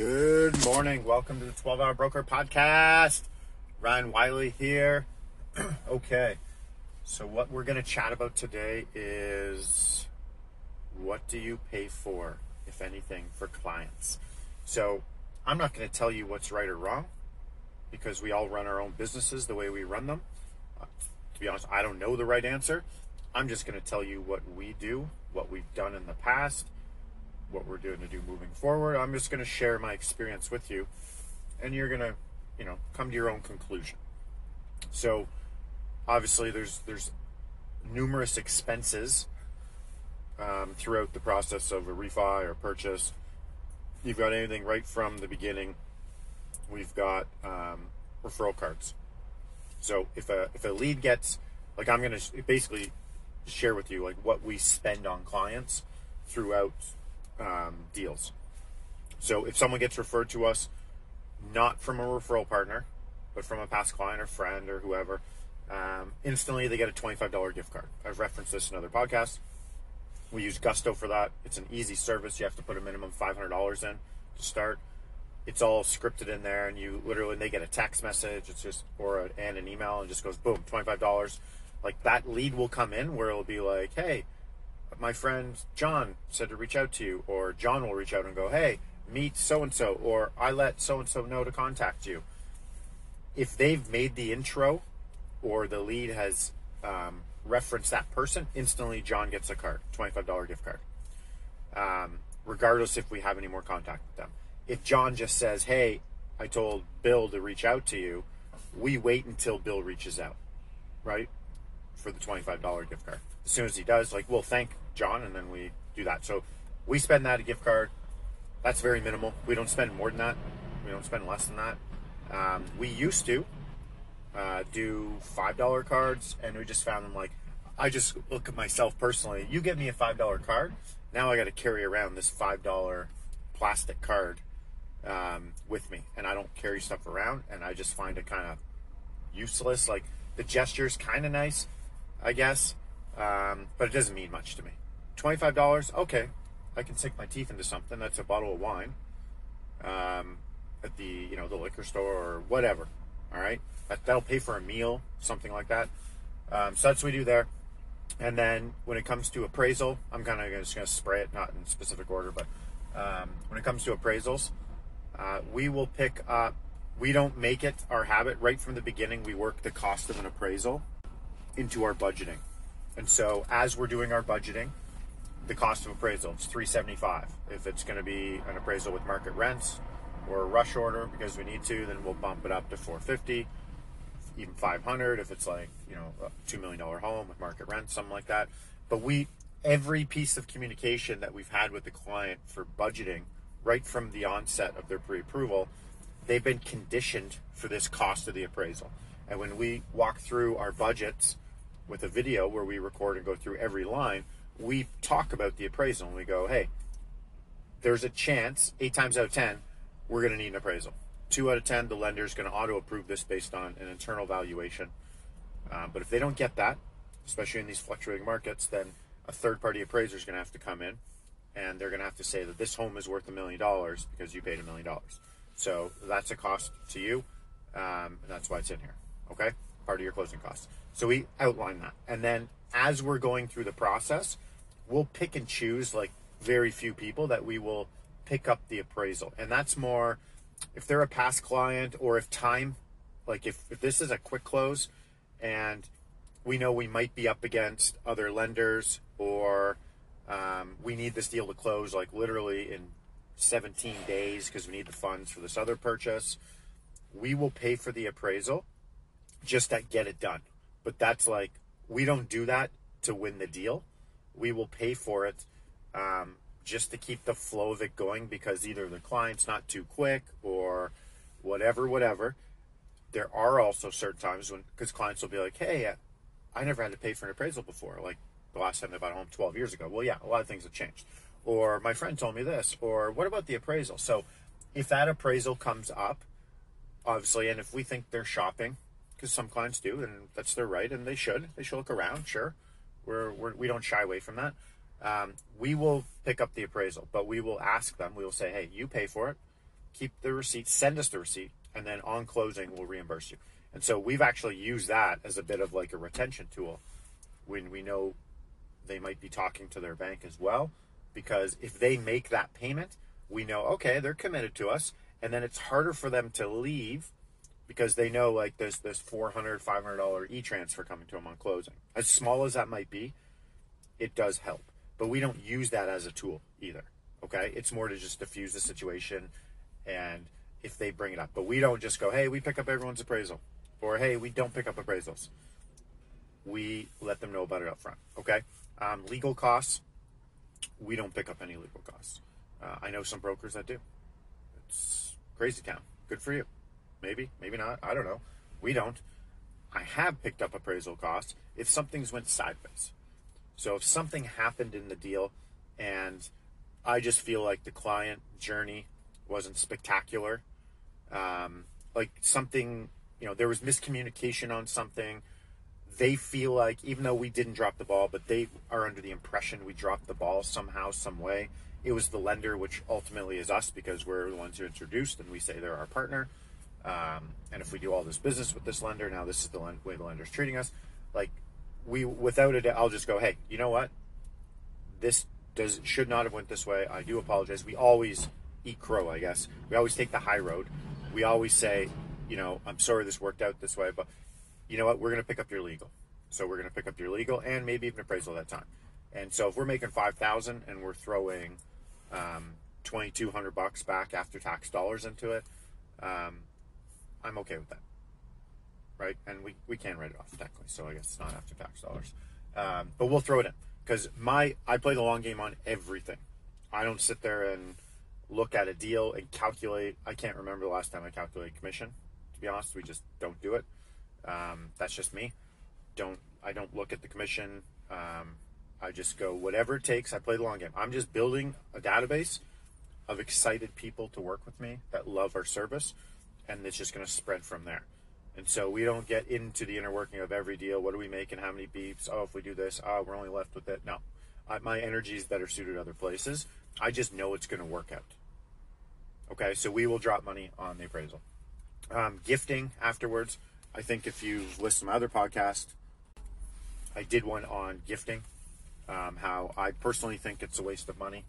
Good morning. Welcome to the 12 Hour Broker Podcast. Ryan Wiley here. okay, so what we're going to chat about today is what do you pay for, if anything, for clients? So I'm not going to tell you what's right or wrong because we all run our own businesses the way we run them. Uh, to be honest, I don't know the right answer. I'm just going to tell you what we do, what we've done in the past, what we're doing to do moving forward. I'm just going to share my experience with you, and you're going to, you know, come to your own conclusion. So, obviously, there's there's numerous expenses um, throughout the process of a refi or purchase. You've got anything right from the beginning. We've got um, referral cards. So if a if a lead gets like I'm going to basically share with you like what we spend on clients throughout um, deals. So if someone gets referred to us, not from a referral partner, but from a past client or friend or whoever, um, instantly they get a $25 gift card. I've referenced this in other podcasts. We use Gusto for that. It's an easy service. You have to put a minimum $500 in to start. It's all scripted in there, and you literally they get a text message. It's just or a, and an email, and just goes boom, twenty five dollars. Like that lead will come in where it'll be like, hey, my friend John said to reach out to you, or John will reach out and go, hey, meet so and so, or I let so and so know to contact you. If they've made the intro or the lead has um, referenced that person, instantly John gets a card, $25 gift card, um, regardless if we have any more contact with them. If John just says, hey, I told Bill to reach out to you, we wait until Bill reaches out, right? For the $25 gift card. As soon as he does, like, we'll thank John, and then we do that. So we spend that a gift card. That's very minimal. We don't spend more than that. We don't spend less than that. Um, we used to uh, do five dollar cards, and we just found them like I just look at myself personally. You give me a five dollar card, now I got to carry around this five dollar plastic card um, with me, and I don't carry stuff around, and I just find it kind of useless. Like the gesture is kind of nice, I guess, um, but it doesn't mean much to me. $25, okay. I can sink my teeth into something. That's a bottle of wine um, at the, you know, the liquor store or whatever. All right. That, that'll pay for a meal, something like that. Um, so that's what we do there. And then when it comes to appraisal, I'm kind of just going to spray it, not in specific order, but um, when it comes to appraisals, uh, we will pick up, we don't make it our habit right from the beginning. We work the cost of an appraisal into our budgeting. And so as we're doing our budgeting, the cost of appraisal. It's 375. If it's going to be an appraisal with market rents or a rush order because we need to, then we'll bump it up to 450, even 500 if it's like, you know, a 2 million dollar home with market rent, something like that. But we every piece of communication that we've had with the client for budgeting right from the onset of their pre-approval, they've been conditioned for this cost of the appraisal. And when we walk through our budgets with a video where we record and go through every line, we talk about the appraisal and we go, hey, there's a chance, eight times out of 10, we're going to need an appraisal. Two out of 10, the lender is going to auto approve this based on an internal valuation. Uh, but if they don't get that, especially in these fluctuating markets, then a third party appraiser is going to have to come in and they're going to have to say that this home is worth a million dollars because you paid a million dollars. So that's a cost to you. Um, and that's why it's in here. Okay? Part of your closing costs. So we outline that. And then as we're going through the process, we'll pick and choose like very few people that we will pick up the appraisal. And that's more if they're a past client or if time, like if, if this is a quick close and we know we might be up against other lenders or um, we need this deal to close like literally in 17 days because we need the funds for this other purchase, we will pay for the appraisal just to get it done. But that's like, we don't do that to win the deal we will pay for it um, just to keep the flow of it going because either the client's not too quick or whatever, whatever. There are also certain times when, because clients will be like, hey, I never had to pay for an appraisal before. Like the last time they bought a home 12 years ago. Well, yeah, a lot of things have changed. Or my friend told me this. Or what about the appraisal? So if that appraisal comes up, obviously, and if we think they're shopping, because some clients do, and that's their right, and they should, they should look around, sure. We're, we're, we don't shy away from that. Um, we will pick up the appraisal, but we will ask them, we will say, hey, you pay for it, keep the receipt, send us the receipt, and then on closing, we'll reimburse you. And so we've actually used that as a bit of like a retention tool when we know they might be talking to their bank as well. Because if they make that payment, we know, okay, they're committed to us. And then it's harder for them to leave because they know like there's this $400, $500 e transfer coming to them on closing. As small as that might be, it does help. But we don't use that as a tool either. Okay. It's more to just diffuse the situation and if they bring it up. But we don't just go, hey, we pick up everyone's appraisal or hey, we don't pick up appraisals. We let them know about it up front. Okay. Um, legal costs, we don't pick up any legal costs. Uh, I know some brokers that do. It's crazy town. Good for you. Maybe, maybe not. I don't know. We don't. I have picked up appraisal costs if something's went sideways. So if something happened in the deal and I just feel like the client journey wasn't spectacular, um, like something you know, there was miscommunication on something. They feel like, even though we didn't drop the ball, but they are under the impression we dropped the ball somehow, some way. It was the lender, which ultimately is us because we're the ones who introduced and we say they're our partner. Um, and if we do all this business with this lender, now this is the way the lender's treating us. Like, we, without it, I'll just go, hey, you know what? This does should not have went this way. I do apologize. We always eat crow, I guess. We always take the high road. We always say, you know, I'm sorry this worked out this way, but you know what? We're going to pick up your legal. So we're going to pick up your legal and maybe even appraisal that time. And so if we're making 5000 and we're throwing um, 2200 bucks back after tax dollars into it, um, I'm okay with that. Right? And we, we can write it off technically. So I guess it's not after tax dollars. Um, but we'll throw it in because my, I play the long game on everything. I don't sit there and look at a deal and calculate. I can't remember the last time I calculated commission to be honest. We just don't do it. Um, that's just me. Don't I don't look at the commission. Um, I just go whatever it takes. I play the long game. I'm just building a database of excited people to work with me that love our service, and it's just going to spread from there. And so we don't get into the inner working of every deal. What do we make and how many beeps? Oh, if we do this, oh, we're only left with it. No, I, my energy is better suited other places. I just know it's going to work out. Okay, so we will drop money on the appraisal um, gifting afterwards. I think if you listen to my other podcast, I did one on gifting. Um, how I personally think it's a waste of money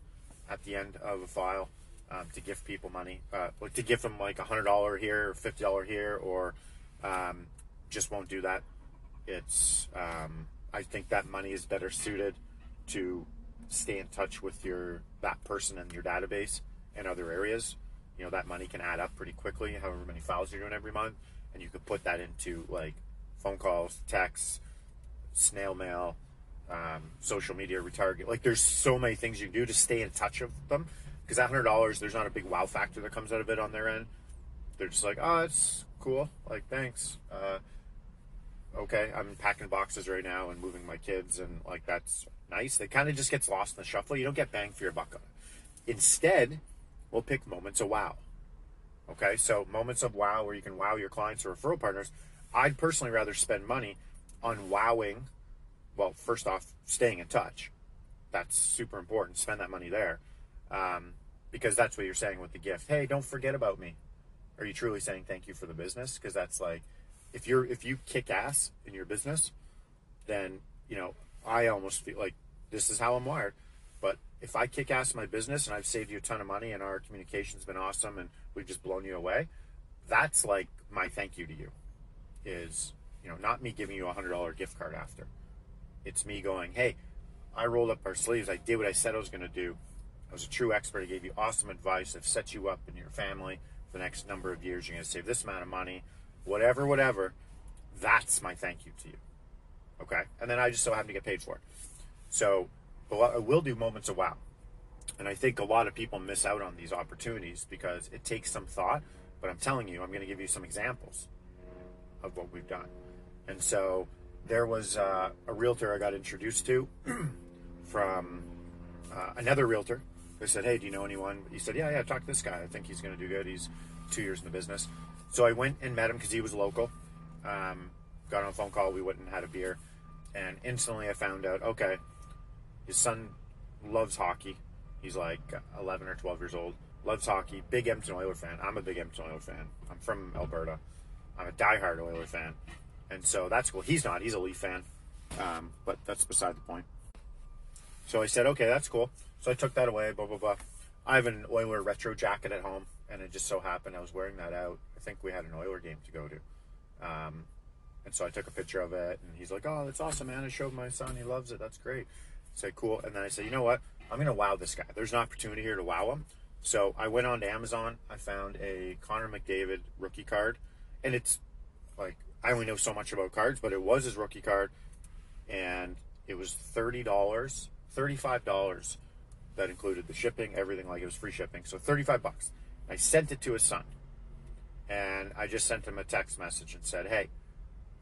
at the end of a file um, to give people money, uh, like to give them like a hundred dollar here or fifty dollar here, or um, just won't do that. It's um, I think that money is better suited to stay in touch with your that person in your database and other areas you know that money can add up pretty quickly however many files you're doing every month and you could put that into like phone calls texts snail mail um, social media retarget like there's so many things you can do to stay in touch with them because that hundred dollars there's not a big wow factor that comes out of it on their end they're just like oh it's cool like thanks uh, okay i'm packing boxes right now and moving my kids and like that's nice it kind of just gets lost in the shuffle you don't get bang for your buck on it instead we'll pick moments of wow. Okay, so moments of wow where you can wow your clients or referral partners. I'd personally rather spend money on wowing. Well, first off, staying in touch. That's super important. Spend that money there. Um, because that's what you're saying with the gift. Hey, don't forget about me. Are you truly saying thank you for the business? Because that's like, if you're if you kick ass in your business, then you know I almost feel like this is how I'm wired But if I kick ass in my business and I've saved you a ton of money and our communication's been awesome and we've just blown you away, that's like my thank you to you. Is you know not me giving you a hundred dollar gift card after. It's me going, hey, I rolled up our sleeves. I did what I said I was going to do. I was a true expert. I gave you awesome advice. I've set you up in your family for the next number of years. You're going to save this amount of money, whatever, whatever. That's my thank you to you. Okay, and then I just so happen to get paid for it. So but I will do moments of wow. And I think a lot of people miss out on these opportunities because it takes some thought. But I'm telling you, I'm going to give you some examples of what we've done. And so there was uh, a realtor I got introduced to from uh, another realtor. They said, "Hey, do you know anyone?" He said, "Yeah, yeah. Talk to this guy. I think he's going to do good. He's two years in the business." So I went and met him because he was local. Um, got on a phone call. We went and had a beer, and instantly I found out. Okay, his son loves hockey. He's like 11 or 12 years old. Loves hockey. Big Edmonton Oilers fan. I'm a big Edmonton Oilers fan. I'm from Alberta. I'm a diehard Oilers fan, and so that's cool. He's not. He's a Leaf fan, um, but that's beside the point. So I said, okay, that's cool. So I took that away. Blah blah blah. I have an Oiler retro jacket at home, and it just so happened I was wearing that out. I think we had an Oiler game to go to. Um, and so I took a picture of it, and he's like, "Oh, that's awesome, man! I showed my son; he loves it. That's great." I said, "Cool." And then I said, "You know what? I'm gonna wow this guy. There's an opportunity here to wow him." So I went on to Amazon. I found a Connor McDavid rookie card, and it's like I only know so much about cards, but it was his rookie card, and it was thirty dollars, thirty-five dollars. That included the shipping, everything. Like it was free shipping, so thirty-five bucks. I sent it to his son, and I just sent him a text message and said, "Hey."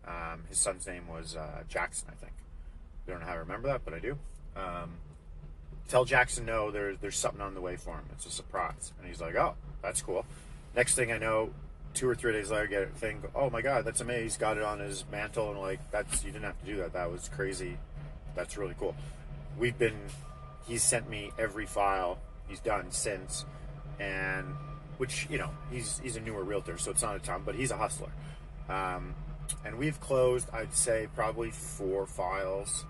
Um, his son's name was uh, Jackson, I think. I don't know how to remember that, but I do. Um, tell Jackson no, there's there's something on the way for him. It's a surprise, and he's like, "Oh, that's cool." Next thing I know, two or three days later, I get a thing. Oh my God, that's amazing! He's got it on his mantle, and like that's you didn't have to do that. That was crazy. That's really cool. We've been. He's sent me every file he's done since, and which you know he's he's a newer realtor, so it's not a ton, but he's a hustler. Um, and we've closed, I'd say, probably four files.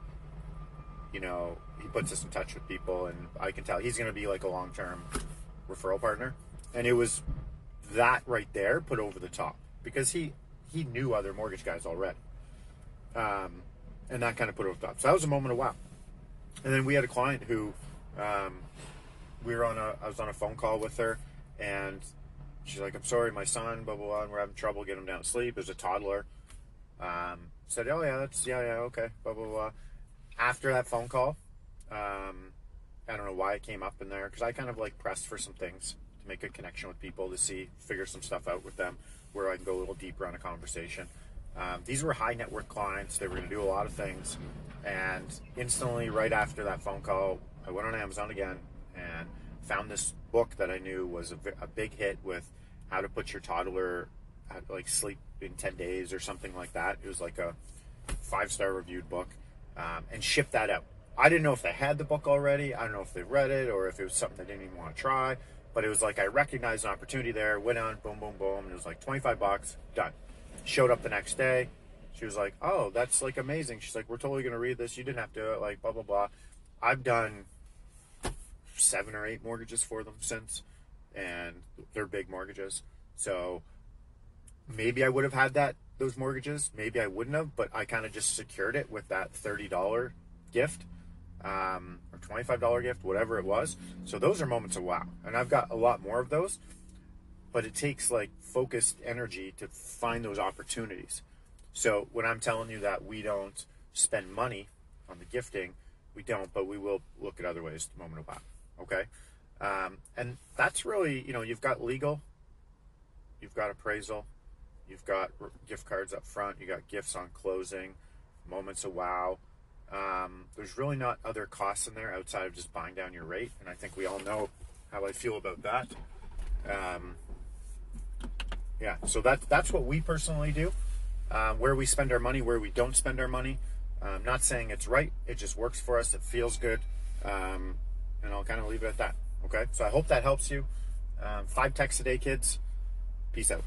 You know, he puts us in touch with people, and I can tell he's going to be like a long term referral partner. And it was that right there put over the top because he he knew other mortgage guys already, um, and that kind of put over the top. So that was a moment of wow. And then we had a client who um, we were on a I was on a phone call with her, and she's like, "I'm sorry, my son, blah blah blah, and we're having trouble getting him down to sleep. There's a toddler." Um, said, "Oh yeah, that's yeah yeah okay." Blah blah blah. After that phone call, um, I don't know why it came up in there because I kind of like pressed for some things to make a connection with people to see figure some stuff out with them where I can go a little deeper on a conversation. Um, these were high net worth clients. They were going to do a lot of things, and instantly, right after that phone call, I went on Amazon again and found this book that I knew was a, a big hit with how to put your toddler at, like sleep in 10 days or something like that. It was like a five star reviewed book um, and shipped that out. I didn't know if they had the book already. I don't know if they read it or if it was something they didn't even want to try. But it was like I recognized an opportunity there, went on, boom, boom, boom. And it was like 25 bucks, done. Showed up the next day. She was like, oh, that's like amazing. She's like, we're totally to read this. You didn't have to, like, blah, blah, blah. I've done seven or eight mortgages for them since, and they're big mortgages. So maybe I would have had that those mortgages. Maybe I wouldn't have, but I kind of just secured it with that thirty dollar gift um, or twenty five dollar gift, whatever it was. So those are moments of wow, and I've got a lot more of those. But it takes like focused energy to find those opportunities. So when I'm telling you that we don't spend money on the gifting, we don't, but we will look at other ways. Moment of wow, okay. Um, and that's really, you know, you've got legal, you've got appraisal, You've got gift cards up front. You got gifts on closing, moments of wow. Um, there's really not other costs in there outside of just buying down your rate, and I think we all know how I feel about that. Um, yeah, so that that's what we personally do. Uh, where we spend our money, where we don't spend our money. I'm not saying it's right. It just works for us. It feels good, um, and I'll kind of leave it at that. Okay, so I hope that helps you. Um, five texts a day, kids. Peace out.